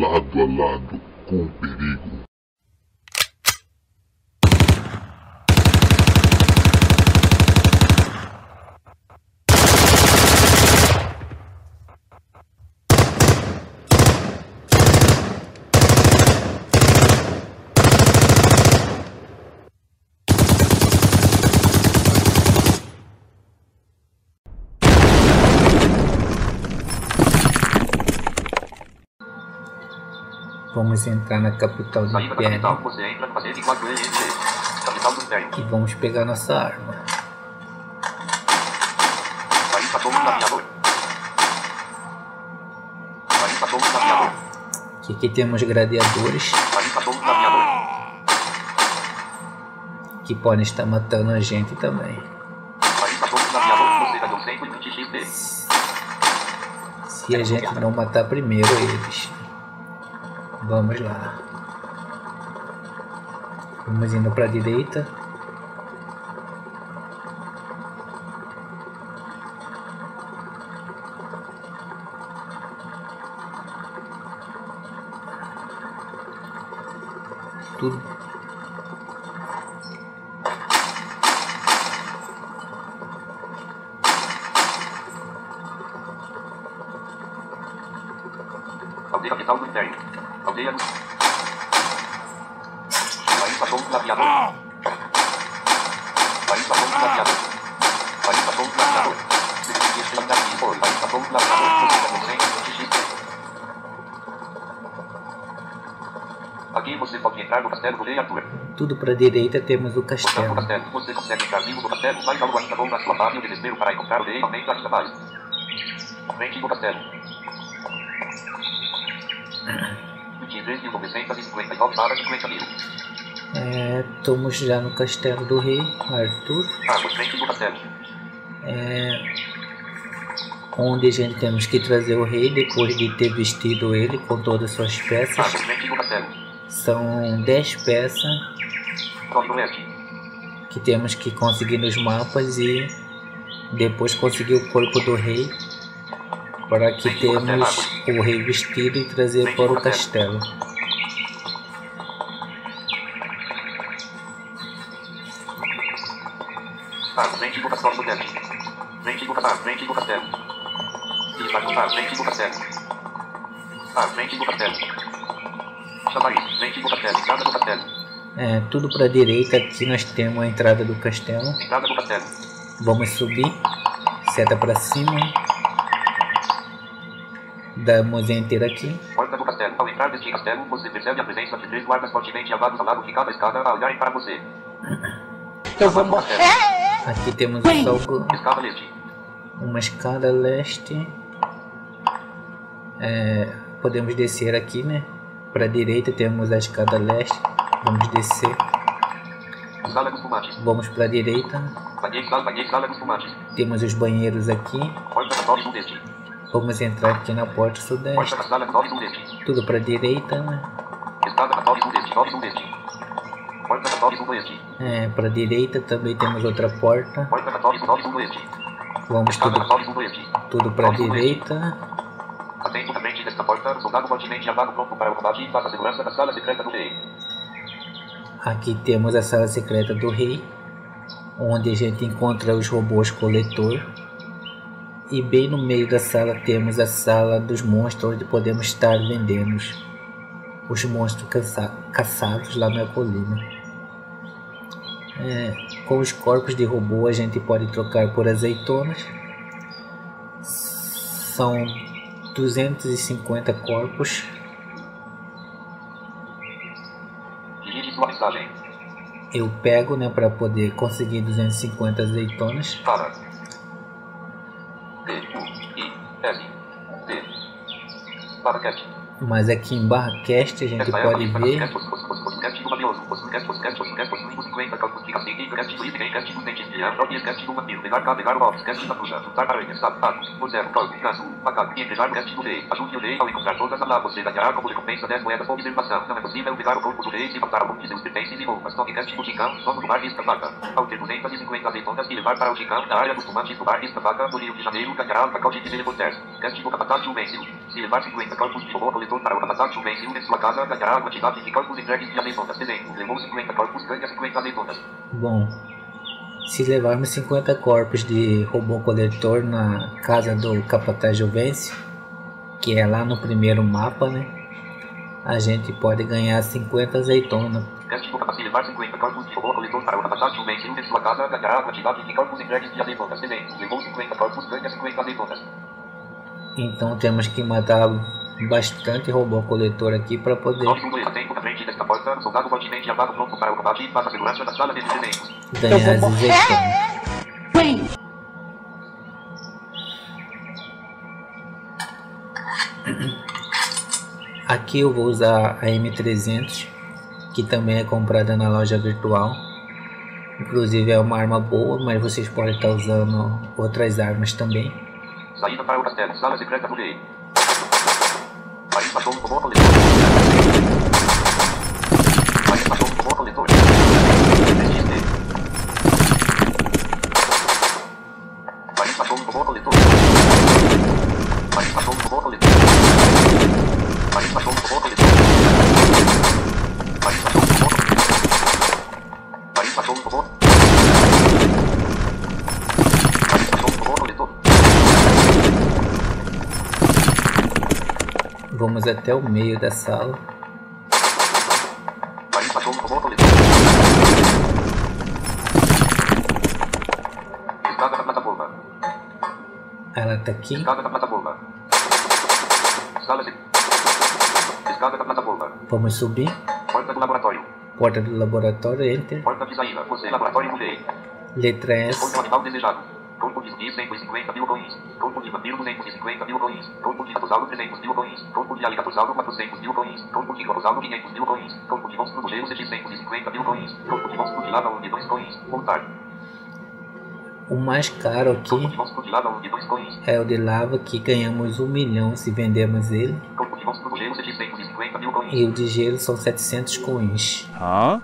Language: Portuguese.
lado a lado com o perigo. Vamos entrar na capital do da Império capital. Capital do e vamos pegar nossa arma. Aqui, aqui temos gladiadores que podem estar matando a gente também. País passou navegador. Você ganhou 120 XP. Se a gente não matar primeiro eles. Vamos lá. Vamos indo para a direita. Tudo Aldeia capital do Império. Aldeia do... País passou um navegador. País passou um navegador. País passou um navegador. Este navio, País passou um navegador. Você ganhou 120 XP. Aqui você pode entrar no castelo do Rei Arthur. tudo para a direita temos o Portanto, castelo. você consegue entrar vivo no castelo, algo ainda bom na sua base, o desespero para encontrar o rei aumenta ainda mais. Frente do castelo. 23.959 para 50 mil. É, estamos já no castelo do rei Arthur. Água, frente do castelo. é, onde a gente temos que trazer o rei depois de ter vestido ele com todas as suas peças. Água, frente do castelo. São 10 peças leste. que temos que conseguir nos mapas e depois conseguir o corpo do rei para que temos o rei vestido e trazer para o castelo. Frente do castelo do castelo, frente do castelo. Do castelo. Frente do castelo. É, tudo para a direita, aqui nós temos a entrada do castelo. Entrada do castelo. Vamos subir, seta para cima. Damos enter aqui. Porta do castelo. Ao entrar neste castelo, você percebe a presença de três guardas fortemente armados ao lado de cada escada a olharem para você. Eu vou castelo. Aqui temos o salgo, Escada leste. uma escada leste. É, podemos descer aqui, né? Para a direita temos a escada leste. Vamos descer. Sala dos fumantes. Vamos para a direita. Banheiro, sala, banheiro, sala dos fumantes. Temos os banheiros aqui. Vamos entrar aqui na porta Porta sudeste. Sudeste. Tudo para direita, né? É, para a direita também temos outra porta. Vamos tudo, tudo para direita. Frente desta porta, soldado fortemente armado pronto para o combate e faça segurança da sala secreta do rei. Aqui temos a sala secreta do rei, onde a gente encontra os robôs coletor. E bem no meio da sala temos a sala dos monstros, onde podemos estar vendendo os- os monstros caça- caçados lá na colina. É, com os corpos de robô a gente pode trocar por azeitonas. São 250 corpos. Eu pego, né, para poder conseguir 250 azeitonas. Para. Mas aqui em barra cast a gente é pode ver das castes, os- os- os cast do mafioso. Os cast, os cast, os cast, os 250 corpos de cacique, crédito item, crédito dentistia, própria crédito vampiro, pegar cá, pegar box, crédito tapuja, juntar aranha, sapato, por zero, corpo, canso, macaco, e entregar crédito rei. Ajude o rei ao encontrar todas as lá, você ganhará como recompensa 10 moedas observação. Não é possível pegar o corpo do rei e matar algum de seus pertences e roupas. Toque crédito chicão, dono do bar Vista Vaca. Ao ter 250 azeitonas e levar para o chicão na área dos fumantes do bar Vista Vaca, no Rio de Janeiro, ganhará um pacote de helicópteros. Crédito capataz Juvencil. Se levar 50 corpos de robô coletor para o capataz Juvencil em sua casa, ganhará a quantidade de corpos entregues de azeitonas. Exemplo, levou 50 corpos, ganha 50 azeitonas. Bom, se levarmos 50 corpos de robô coletor na casa do Capataz Juvencio, que é lá no primeiro mapa, né? A gente pode ganhar 50 azeitonas. Crédito capaz de levar 50 corpos de robô coletor para o capataz em sua casa, ganhará a quantidade de corpos entregues de azeitonas. Levou 50 corpos, ganha 50 azeitonas. Então temos que matar bastante robô coletor aqui para poder ganhar as. Vem! Aqui eu vou usar a M300, que também é comprada na loja virtual. Inclusive é uma arma boa, mas vocês podem estar usando outras armas também. Saída para o castelo, sala secreta do rei. País baixou um robô coletor. País Vamos até o meio da sala. Ela tá aqui. Vamos subir. Porta do laboratório. Porta do laboratório, enter. Porta de saída. Você, laboratório. Letra S. Animal desejado. Corpo de zumbi 150 mil coins. Corpo de vampiro 250 mil coins. Corpo de ratossauro 300 mil coins. Corpo de aligatossauro 400 mil coins. Corpo de crocossauro 500 mil coins. Corpo de monstro do gelo 650 mil coins. Corpo de monstro de lava 1 de 2 coins. Voltar. O mais caro aqui de monstro de lava 1 de 2 coins. é o de lava, que ganhamos um milhão se vendermos ele. Corpo de monstro do gelo 650 mil coins. E o de gelo são 700 coins. Huh?